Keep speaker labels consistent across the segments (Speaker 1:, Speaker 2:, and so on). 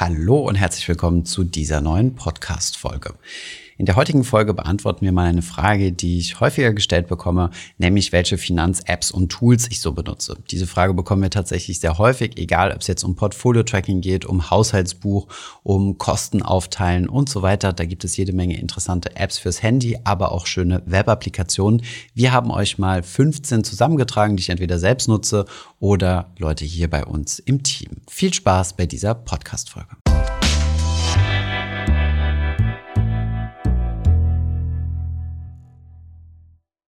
Speaker 1: Hallo und herzlich willkommen zu dieser neuen Podcast-Folge. In der heutigen Folge beantworten wir mal eine Frage, die ich häufiger gestellt bekomme, nämlich welche Finanz-Apps und Tools ich so benutze. Diese Frage bekommen wir tatsächlich sehr häufig, egal ob es jetzt um Portfolio-Tracking geht, um Haushaltsbuch, um Kosten aufteilen und so weiter. Da gibt es jede Menge interessante Apps fürs Handy, aber auch schöne Web-Applikationen. Wir haben euch mal 15 zusammengetragen, die ich entweder selbst nutze oder Leute hier bei uns im Team. Viel Spaß bei dieser Podcast-Folge.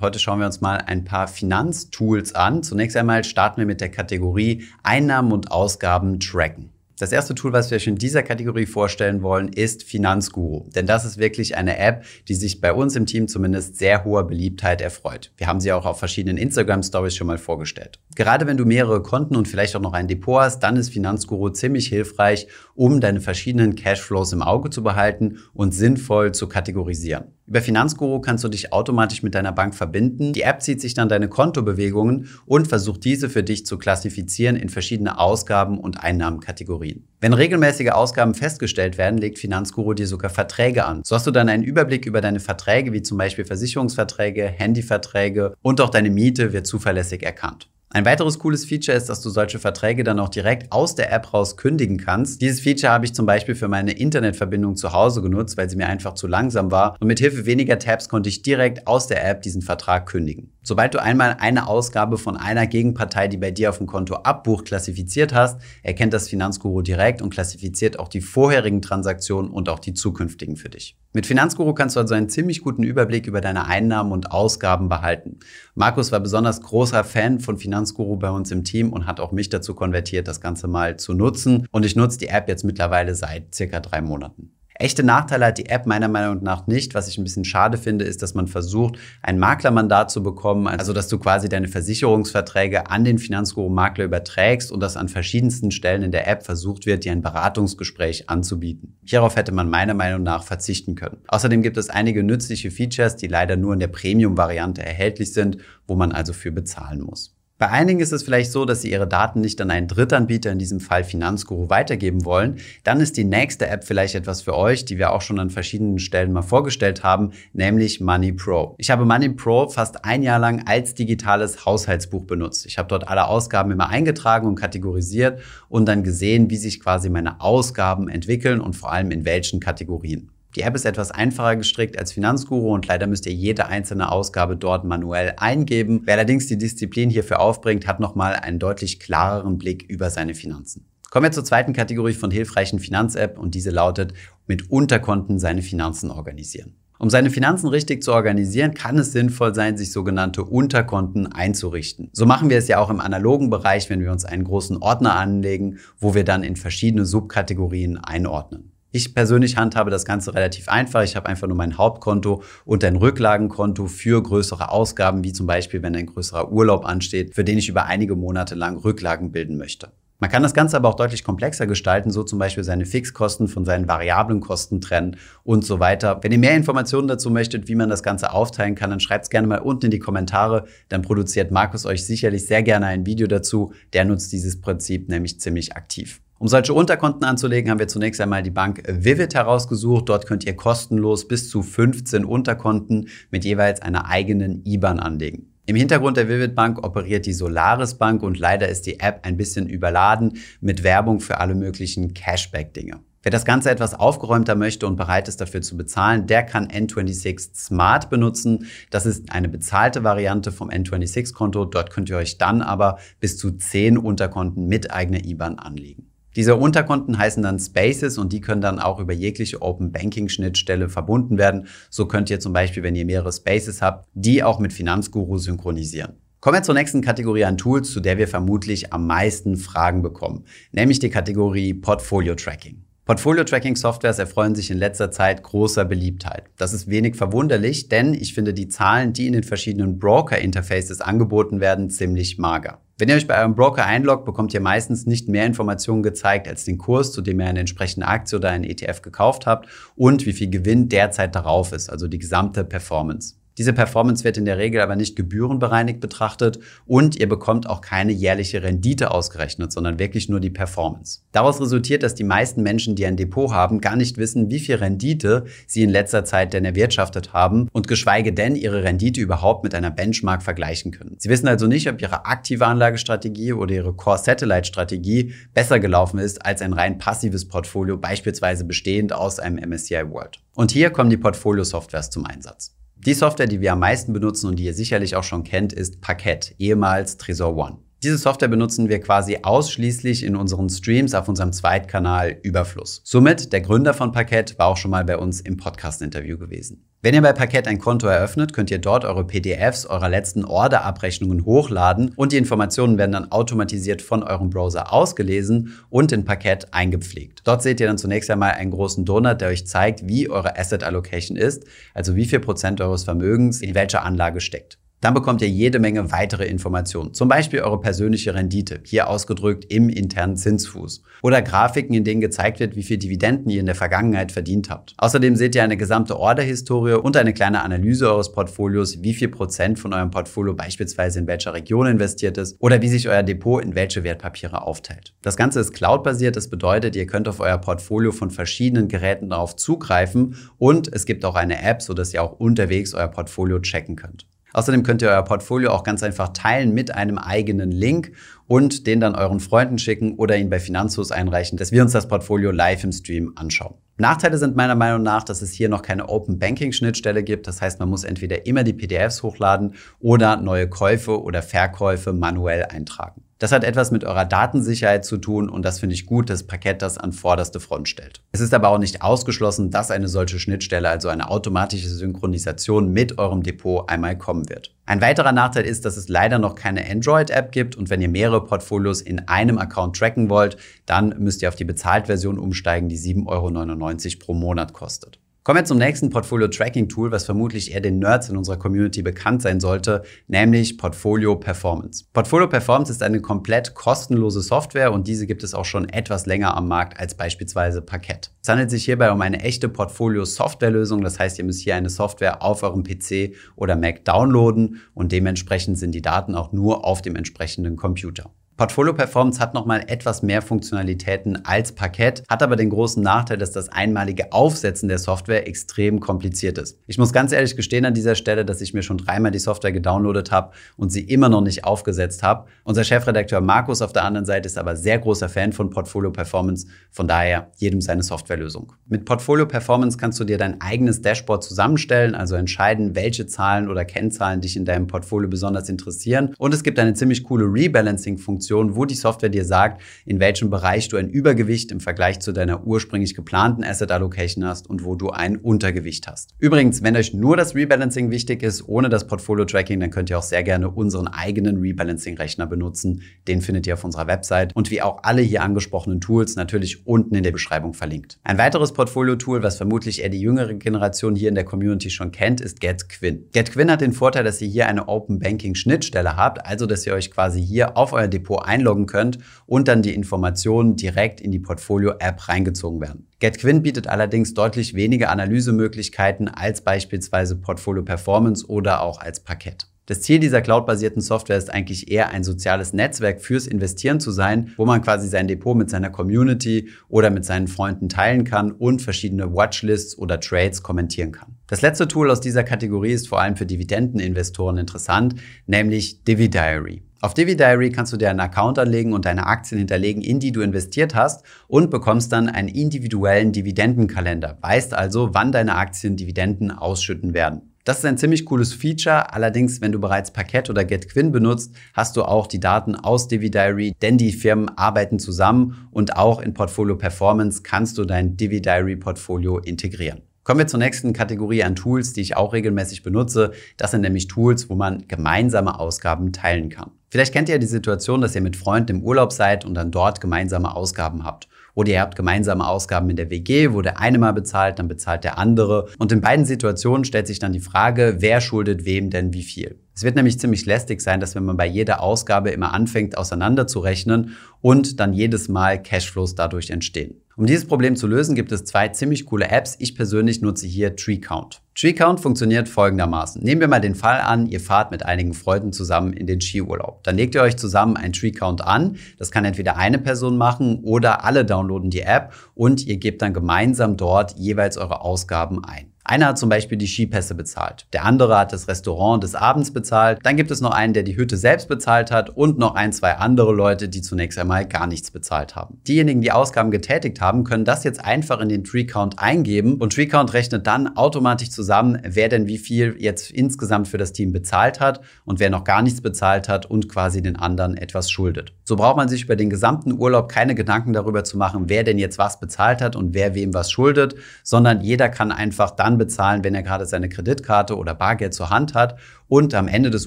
Speaker 1: Heute schauen wir uns mal ein paar Finanztools an. Zunächst einmal starten wir mit der Kategorie Einnahmen und Ausgaben tracken. Das erste Tool, was wir euch in dieser Kategorie vorstellen wollen, ist Finanzguru. Denn das ist wirklich eine App, die sich bei uns im Team zumindest sehr hoher Beliebtheit erfreut. Wir haben sie auch auf verschiedenen Instagram-Stories schon mal vorgestellt. Gerade wenn du mehrere Konten und vielleicht auch noch ein Depot hast, dann ist Finanzguru ziemlich hilfreich, um deine verschiedenen Cashflows im Auge zu behalten und sinnvoll zu kategorisieren. Über Finanzguru kannst du dich automatisch mit deiner Bank verbinden. Die App zieht sich dann deine Kontobewegungen und versucht diese für dich zu klassifizieren in verschiedene Ausgaben und Einnahmenkategorien. Wenn regelmäßige Ausgaben festgestellt werden, legt Finanzguru dir sogar Verträge an. So hast du dann einen Überblick über deine Verträge, wie zum Beispiel Versicherungsverträge, Handyverträge und auch deine Miete wird zuverlässig erkannt. Ein weiteres cooles Feature ist, dass du solche Verträge dann auch direkt aus der App raus kündigen kannst. Dieses Feature habe ich zum Beispiel für meine Internetverbindung zu Hause genutzt, weil sie mir einfach zu langsam war. Und mit Hilfe weniger Tabs konnte ich direkt aus der App diesen Vertrag kündigen. Sobald du einmal eine Ausgabe von einer Gegenpartei, die bei dir auf dem Konto abbucht, klassifiziert hast, erkennt das Finanzguru direkt und klassifiziert auch die vorherigen Transaktionen und auch die zukünftigen für dich. Mit Finanzguru kannst du also einen ziemlich guten Überblick über deine Einnahmen und Ausgaben behalten. Markus war besonders großer Fan von Finanzguru bei uns im Team und hat auch mich dazu konvertiert, das Ganze mal zu nutzen. Und ich nutze die App jetzt mittlerweile seit circa drei Monaten. Echte Nachteile hat die App meiner Meinung nach nicht. Was ich ein bisschen schade finde, ist, dass man versucht, ein Maklermandat zu bekommen. Also, dass du quasi deine Versicherungsverträge an den Finanzguru-Makler überträgst und dass an verschiedensten Stellen in der App versucht wird, dir ein Beratungsgespräch anzubieten. Hierauf hätte man meiner Meinung nach verzichten können. Außerdem gibt es einige nützliche Features, die leider nur in der Premium-Variante erhältlich sind, wo man also für bezahlen muss. Bei einigen ist es vielleicht so, dass sie ihre Daten nicht an einen Drittanbieter, in diesem Fall Finanzguru, weitergeben wollen. Dann ist die nächste App vielleicht etwas für euch, die wir auch schon an verschiedenen Stellen mal vorgestellt haben, nämlich Money Pro. Ich habe Money Pro fast ein Jahr lang als digitales Haushaltsbuch benutzt. Ich habe dort alle Ausgaben immer eingetragen und kategorisiert und dann gesehen, wie sich quasi meine Ausgaben entwickeln und vor allem in welchen Kategorien. Die App ist etwas einfacher gestrickt als Finanzguru und leider müsst ihr jede einzelne Ausgabe dort manuell eingeben. Wer allerdings die Disziplin hierfür aufbringt, hat nochmal einen deutlich klareren Blick über seine Finanzen. Kommen wir zur zweiten Kategorie von hilfreichen Finanz-App und diese lautet mit Unterkonten seine Finanzen organisieren. Um seine Finanzen richtig zu organisieren, kann es sinnvoll sein, sich sogenannte Unterkonten einzurichten. So machen wir es ja auch im analogen Bereich, wenn wir uns einen großen Ordner anlegen, wo wir dann in verschiedene Subkategorien einordnen. Ich persönlich handhabe das Ganze relativ einfach. Ich habe einfach nur mein Hauptkonto und ein Rücklagenkonto für größere Ausgaben, wie zum Beispiel, wenn ein größerer Urlaub ansteht, für den ich über einige Monate lang Rücklagen bilden möchte. Man kann das Ganze aber auch deutlich komplexer gestalten, so zum Beispiel seine Fixkosten von seinen variablen Kosten trennen und so weiter. Wenn ihr mehr Informationen dazu möchtet, wie man das Ganze aufteilen kann, dann schreibt es gerne mal unten in die Kommentare. Dann produziert Markus euch sicherlich sehr gerne ein Video dazu. Der nutzt dieses Prinzip nämlich ziemlich aktiv. Um solche Unterkonten anzulegen, haben wir zunächst einmal die Bank Vivid herausgesucht. Dort könnt ihr kostenlos bis zu 15 Unterkonten mit jeweils einer eigenen IBAN anlegen. Im Hintergrund der Vivid Bank operiert die Solaris Bank und leider ist die App ein bisschen überladen mit Werbung für alle möglichen Cashback-Dinge. Wer das Ganze etwas aufgeräumter möchte und bereit ist dafür zu bezahlen, der kann N26 Smart benutzen. Das ist eine bezahlte Variante vom N26-Konto. Dort könnt ihr euch dann aber bis zu 10 Unterkonten mit eigener IBAN anlegen. Diese Unterkonten heißen dann Spaces und die können dann auch über jegliche Open Banking Schnittstelle verbunden werden. So könnt ihr zum Beispiel, wenn ihr mehrere Spaces habt, die auch mit Finanzguru synchronisieren. Kommen wir zur nächsten Kategorie an Tools, zu der wir vermutlich am meisten Fragen bekommen, nämlich die Kategorie Portfolio Tracking. Portfolio-Tracking-Softwares erfreuen sich in letzter Zeit großer Beliebtheit. Das ist wenig verwunderlich, denn ich finde die Zahlen, die in den verschiedenen Broker-Interfaces angeboten werden, ziemlich mager. Wenn ihr euch bei eurem Broker einloggt, bekommt ihr meistens nicht mehr Informationen gezeigt als den Kurs, zu dem ihr eine entsprechende Aktie oder einen ETF gekauft habt und wie viel Gewinn derzeit darauf ist, also die gesamte Performance. Diese Performance wird in der Regel aber nicht gebührenbereinigt betrachtet und ihr bekommt auch keine jährliche Rendite ausgerechnet, sondern wirklich nur die Performance. Daraus resultiert, dass die meisten Menschen, die ein Depot haben, gar nicht wissen, wie viel Rendite sie in letzter Zeit denn erwirtschaftet haben und geschweige denn ihre Rendite überhaupt mit einer Benchmark vergleichen können. Sie wissen also nicht, ob ihre aktive Anlagestrategie oder ihre Core-Satellite-Strategie besser gelaufen ist als ein rein passives Portfolio, beispielsweise bestehend aus einem MSCI World. Und hier kommen die Portfolio-Softwares zum Einsatz. Die Software, die wir am meisten benutzen und die ihr sicherlich auch schon kennt, ist Parkett, ehemals Trésor One. Diese Software benutzen wir quasi ausschließlich in unseren Streams auf unserem Zweitkanal Überfluss. Somit, der Gründer von Parkett war auch schon mal bei uns im Podcast-Interview gewesen. Wenn ihr bei Parkett ein Konto eröffnet, könnt ihr dort eure PDFs eurer letzten Orderabrechnungen hochladen und die Informationen werden dann automatisiert von eurem Browser ausgelesen und in Parkett eingepflegt. Dort seht ihr dann zunächst einmal einen großen Donut, der euch zeigt, wie eure Asset Allocation ist, also wie viel Prozent eures Vermögens in welcher Anlage steckt. Dann bekommt ihr jede Menge weitere Informationen, zum Beispiel eure persönliche Rendite, hier ausgedrückt im internen Zinsfuß, oder Grafiken, in denen gezeigt wird, wie viel Dividenden ihr in der Vergangenheit verdient habt. Außerdem seht ihr eine gesamte Orderhistorie und eine kleine Analyse eures Portfolios, wie viel Prozent von eurem Portfolio beispielsweise in welcher Region investiert ist oder wie sich euer Depot in welche Wertpapiere aufteilt. Das Ganze ist cloudbasiert, das bedeutet, ihr könnt auf euer Portfolio von verschiedenen Geräten darauf zugreifen und es gibt auch eine App, sodass ihr auch unterwegs euer Portfolio checken könnt. Außerdem könnt ihr euer Portfolio auch ganz einfach teilen mit einem eigenen Link und den dann euren Freunden schicken oder ihn bei Finanzhus einreichen, dass wir uns das Portfolio live im Stream anschauen. Nachteile sind meiner Meinung nach, dass es hier noch keine Open Banking Schnittstelle gibt. Das heißt, man muss entweder immer die PDFs hochladen oder neue Käufe oder Verkäufe manuell eintragen. Das hat etwas mit eurer Datensicherheit zu tun und das finde ich gut, dass Parkett das an vorderste Front stellt. Es ist aber auch nicht ausgeschlossen, dass eine solche Schnittstelle, also eine automatische Synchronisation mit eurem Depot einmal kommen wird. Ein weiterer Nachteil ist, dass es leider noch keine Android-App gibt und wenn ihr mehrere Portfolios in einem Account tracken wollt, dann müsst ihr auf die Bezahltversion umsteigen, die 7,99 Euro pro Monat kostet. Kommen wir zum nächsten Portfolio-Tracking-Tool, was vermutlich eher den Nerds in unserer Community bekannt sein sollte, nämlich Portfolio Performance. Portfolio Performance ist eine komplett kostenlose Software und diese gibt es auch schon etwas länger am Markt als beispielsweise Parkett. Es handelt sich hierbei um eine echte Portfolio-Software-Lösung, das heißt, ihr müsst hier eine Software auf eurem PC oder Mac downloaden und dementsprechend sind die Daten auch nur auf dem entsprechenden Computer. Portfolio Performance hat nochmal etwas mehr Funktionalitäten als Parkett, hat aber den großen Nachteil, dass das einmalige Aufsetzen der Software extrem kompliziert ist. Ich muss ganz ehrlich gestehen an dieser Stelle, dass ich mir schon dreimal die Software gedownloadet habe und sie immer noch nicht aufgesetzt habe. Unser Chefredakteur Markus auf der anderen Seite ist aber sehr großer Fan von Portfolio Performance, von daher jedem seine Softwarelösung. Mit Portfolio Performance kannst du dir dein eigenes Dashboard zusammenstellen, also entscheiden, welche Zahlen oder Kennzahlen dich in deinem Portfolio besonders interessieren. Und es gibt eine ziemlich coole Rebalancing-Funktion Funktion, wo die Software dir sagt, in welchem Bereich du ein Übergewicht im Vergleich zu deiner ursprünglich geplanten Asset Allocation hast und wo du ein Untergewicht hast. Übrigens, wenn euch nur das Rebalancing wichtig ist, ohne das Portfolio Tracking, dann könnt ihr auch sehr gerne unseren eigenen Rebalancing-Rechner benutzen. Den findet ihr auf unserer Website und wie auch alle hier angesprochenen Tools natürlich unten in der Beschreibung verlinkt. Ein weiteres Portfolio-Tool, was vermutlich eher die jüngere Generation hier in der Community schon kennt, ist GetQuinn. GetQuinn hat den Vorteil, dass ihr hier eine Open Banking Schnittstelle habt, also dass ihr euch quasi hier auf euer Depot einloggen könnt und dann die Informationen direkt in die Portfolio-App reingezogen werden. GetQuinn bietet allerdings deutlich weniger Analysemöglichkeiten als beispielsweise Portfolio Performance oder auch als Parkett. Das Ziel dieser cloudbasierten Software ist eigentlich eher ein soziales Netzwerk fürs Investieren zu sein, wo man quasi sein Depot mit seiner Community oder mit seinen Freunden teilen kann und verschiedene Watchlists oder Trades kommentieren kann. Das letzte Tool aus dieser Kategorie ist vor allem für Dividendeninvestoren interessant, nämlich DiviDiary. Auf DiviDiary kannst du dir einen Account anlegen und deine Aktien hinterlegen, in die du investiert hast und bekommst dann einen individuellen Dividendenkalender. Weißt also, wann deine Aktien Dividenden ausschütten werden. Das ist ein ziemlich cooles Feature. Allerdings, wenn du bereits Parkett oder GetQuinn benutzt, hast du auch die Daten aus DiviDiary, denn die Firmen arbeiten zusammen und auch in Portfolio Performance kannst du dein DiviDiary Portfolio integrieren. Kommen wir zur nächsten Kategorie an Tools, die ich auch regelmäßig benutze. Das sind nämlich Tools, wo man gemeinsame Ausgaben teilen kann. Vielleicht kennt ihr die Situation, dass ihr mit Freunden im Urlaub seid und dann dort gemeinsame Ausgaben habt. Oder ihr habt gemeinsame Ausgaben in der WG, wo der eine mal bezahlt, dann bezahlt der andere. Und in beiden Situationen stellt sich dann die Frage, wer schuldet wem denn wie viel. Es wird nämlich ziemlich lästig sein, dass wenn man bei jeder Ausgabe immer anfängt, auseinanderzurechnen und dann jedes Mal Cashflows dadurch entstehen. Um dieses Problem zu lösen, gibt es zwei ziemlich coole Apps. Ich persönlich nutze hier TreeCount. TreeCount funktioniert folgendermaßen. Nehmen wir mal den Fall an, ihr fahrt mit einigen Freunden zusammen in den Skiurlaub. Dann legt ihr euch zusammen ein TreeCount an. Das kann entweder eine Person machen oder alle downloaden die App und ihr gebt dann gemeinsam dort jeweils eure Ausgaben ein. Einer hat zum Beispiel die Skipässe bezahlt, der andere hat das Restaurant des Abends bezahlt, dann gibt es noch einen, der die Hütte selbst bezahlt hat und noch ein, zwei andere Leute, die zunächst einmal gar nichts bezahlt haben. Diejenigen, die Ausgaben getätigt haben, können das jetzt einfach in den Tree Count eingeben und Tree Count rechnet dann automatisch zusammen, wer denn wie viel jetzt insgesamt für das Team bezahlt hat und wer noch gar nichts bezahlt hat und quasi den anderen etwas schuldet. So braucht man sich über den gesamten Urlaub keine Gedanken darüber zu machen, wer denn jetzt was bezahlt hat und wer wem was schuldet, sondern jeder kann einfach dann bezahlen, wenn er gerade seine Kreditkarte oder Bargeld zur Hand hat. Und am Ende des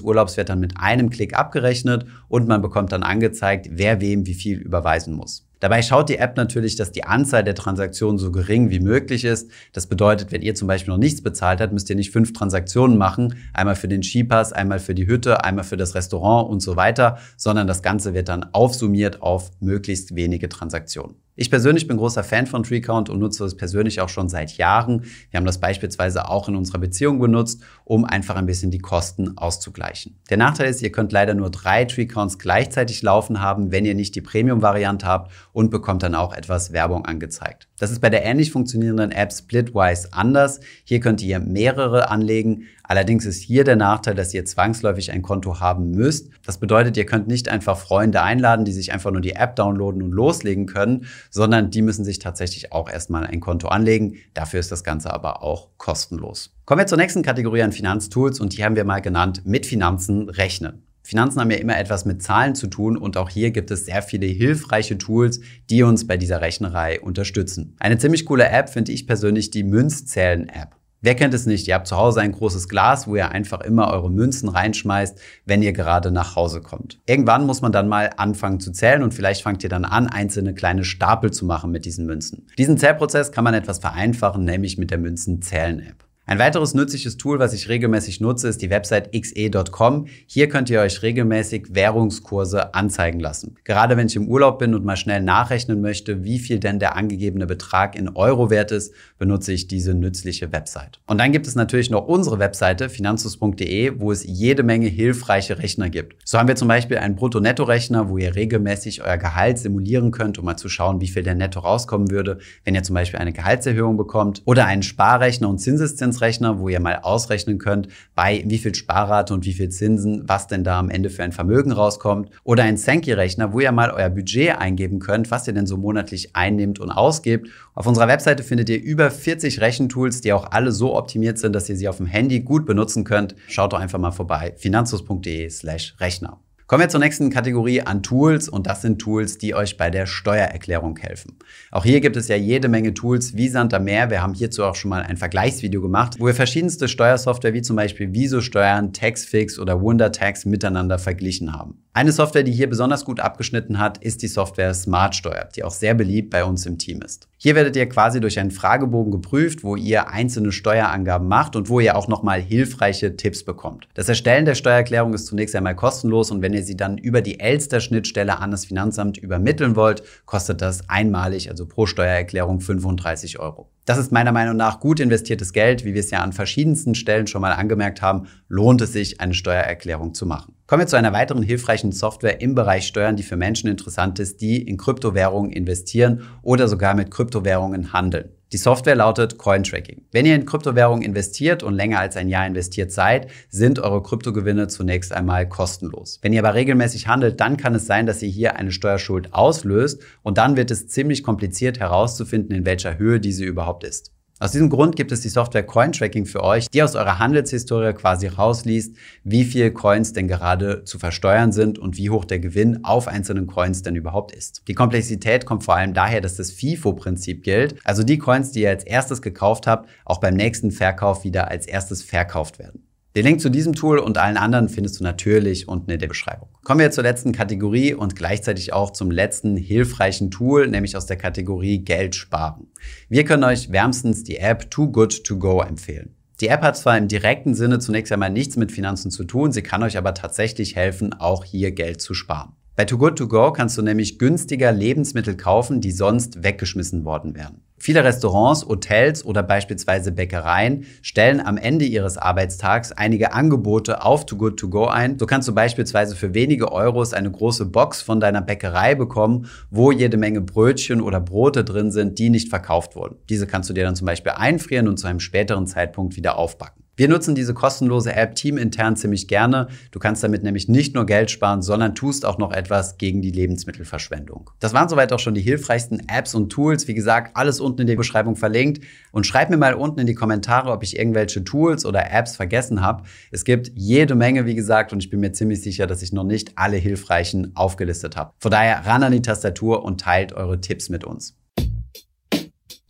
Speaker 1: Urlaubs wird dann mit einem Klick abgerechnet und man bekommt dann angezeigt, wer wem wie viel überweisen muss. Dabei schaut die App natürlich, dass die Anzahl der Transaktionen so gering wie möglich ist. Das bedeutet, wenn ihr zum Beispiel noch nichts bezahlt habt, müsst ihr nicht fünf Transaktionen machen. Einmal für den Skipass, einmal für die Hütte, einmal für das Restaurant und so weiter, sondern das Ganze wird dann aufsummiert auf möglichst wenige Transaktionen. Ich persönlich bin großer Fan von TreeCount und nutze es persönlich auch schon seit Jahren. Wir haben das beispielsweise auch in unserer Beziehung benutzt, um einfach ein bisschen die Kosten auszugleichen. Der Nachteil ist, ihr könnt leider nur drei TreeCounts gleichzeitig laufen haben, wenn ihr nicht die Premium-Variante habt und bekommt dann auch etwas Werbung angezeigt. Das ist bei der ähnlich funktionierenden App Splitwise anders. Hier könnt ihr mehrere anlegen. Allerdings ist hier der Nachteil, dass ihr zwangsläufig ein Konto haben müsst. Das bedeutet, ihr könnt nicht einfach Freunde einladen, die sich einfach nur die App downloaden und loslegen können, sondern die müssen sich tatsächlich auch erstmal ein Konto anlegen. Dafür ist das Ganze aber auch kostenlos. Kommen wir zur nächsten Kategorie an Finanztools und die haben wir mal genannt mit Finanzen rechnen. Finanzen haben ja immer etwas mit Zahlen zu tun und auch hier gibt es sehr viele hilfreiche Tools, die uns bei dieser Rechnerei unterstützen. Eine ziemlich coole App finde ich persönlich die Münzzählen-App. Wer kennt es nicht? Ihr habt zu Hause ein großes Glas, wo ihr einfach immer eure Münzen reinschmeißt, wenn ihr gerade nach Hause kommt. Irgendwann muss man dann mal anfangen zu zählen und vielleicht fangt ihr dann an, einzelne kleine Stapel zu machen mit diesen Münzen. Diesen Zählprozess kann man etwas vereinfachen, nämlich mit der Münzenzählen-App. Ein weiteres nützliches Tool, was ich regelmäßig nutze, ist die Website xe.com. Hier könnt ihr euch regelmäßig Währungskurse anzeigen lassen. Gerade wenn ich im Urlaub bin und mal schnell nachrechnen möchte, wie viel denn der angegebene Betrag in Euro wert ist, benutze ich diese nützliche Website. Und dann gibt es natürlich noch unsere Webseite finanzus.de, wo es jede Menge hilfreiche Rechner gibt. So haben wir zum Beispiel einen Brutto-Netto-Rechner, wo ihr regelmäßig euer Gehalt simulieren könnt, um mal zu schauen, wie viel der Netto rauskommen würde, wenn ihr zum Beispiel eine Gehaltserhöhung bekommt. Oder einen Sparrechner und Zinseszins Zinsrechner, wo ihr mal ausrechnen könnt, bei wie viel Sparrate und wie viel Zinsen, was denn da am Ende für ein Vermögen rauskommt. Oder ein Sankey-Rechner, wo ihr mal euer Budget eingeben könnt, was ihr denn so monatlich einnimmt und ausgibt. Auf unserer Webseite findet ihr über 40 Rechentools, die auch alle so optimiert sind, dass ihr sie auf dem Handy gut benutzen könnt. Schaut doch einfach mal vorbei. finanzus.de slash Rechner. Kommen wir zur nächsten Kategorie an Tools und das sind Tools, die euch bei der Steuererklärung helfen. Auch hier gibt es ja jede Menge Tools wie Sand am Meer. Wir haben hierzu auch schon mal ein Vergleichsvideo gemacht, wo wir verschiedenste Steuersoftware wie zum Beispiel Viso Steuern, Taxfix oder Wundertax miteinander verglichen haben. Eine Software, die hier besonders gut abgeschnitten hat, ist die Software SmartSteuer, die auch sehr beliebt bei uns im Team ist. Hier werdet ihr quasi durch einen Fragebogen geprüft, wo ihr einzelne Steuerangaben macht und wo ihr auch nochmal hilfreiche Tipps bekommt. Das Erstellen der Steuererklärung ist zunächst einmal kostenlos und wenn ihr sie dann über die Elster-Schnittstelle an das Finanzamt übermitteln wollt, kostet das einmalig, also pro Steuererklärung 35 Euro. Das ist meiner Meinung nach gut investiertes Geld. Wie wir es ja an verschiedensten Stellen schon mal angemerkt haben, lohnt es sich, eine Steuererklärung zu machen. Kommen wir zu einer weiteren hilfreichen Software im Bereich Steuern, die für Menschen interessant ist, die in Kryptowährungen investieren oder sogar mit Kryptowährungen handeln. Die Software lautet Cointracking. Wenn ihr in Kryptowährungen investiert und länger als ein Jahr investiert seid, sind eure Kryptogewinne zunächst einmal kostenlos. Wenn ihr aber regelmäßig handelt, dann kann es sein, dass ihr hier eine Steuerschuld auslöst und dann wird es ziemlich kompliziert herauszufinden, in welcher Höhe diese überhaupt ist. Aus diesem Grund gibt es die Software Cointracking für euch, die aus eurer Handelshistorie quasi rausliest, wie viel Coins denn gerade zu versteuern sind und wie hoch der Gewinn auf einzelnen Coins denn überhaupt ist. Die Komplexität kommt vor allem daher, dass das FIFO-Prinzip gilt, also die Coins, die ihr als erstes gekauft habt, auch beim nächsten Verkauf wieder als erstes verkauft werden. Den Link zu diesem Tool und allen anderen findest du natürlich unten in der Beschreibung. Kommen wir zur letzten Kategorie und gleichzeitig auch zum letzten hilfreichen Tool, nämlich aus der Kategorie Geld sparen. Wir können euch wärmstens die App Too Good To Go empfehlen. Die App hat zwar im direkten Sinne zunächst einmal nichts mit Finanzen zu tun, sie kann euch aber tatsächlich helfen, auch hier Geld zu sparen. Bei Too Good To Go kannst du nämlich günstiger Lebensmittel kaufen, die sonst weggeschmissen worden wären. Viele Restaurants, Hotels oder beispielsweise Bäckereien stellen am Ende ihres Arbeitstags einige Angebote auf Too Good To Go ein. So kannst du beispielsweise für wenige Euros eine große Box von deiner Bäckerei bekommen, wo jede Menge Brötchen oder Brote drin sind, die nicht verkauft wurden. Diese kannst du dir dann zum Beispiel einfrieren und zu einem späteren Zeitpunkt wieder aufbacken. Wir nutzen diese kostenlose App teamintern ziemlich gerne. Du kannst damit nämlich nicht nur Geld sparen, sondern tust auch noch etwas gegen die Lebensmittelverschwendung. Das waren soweit auch schon die hilfreichsten Apps und Tools. Wie gesagt, alles unten in der Beschreibung verlinkt. Und schreib mir mal unten in die Kommentare, ob ich irgendwelche Tools oder Apps vergessen habe. Es gibt jede Menge, wie gesagt, und ich bin mir ziemlich sicher, dass ich noch nicht alle hilfreichen aufgelistet habe. Von daher ran an die Tastatur und teilt eure Tipps mit uns.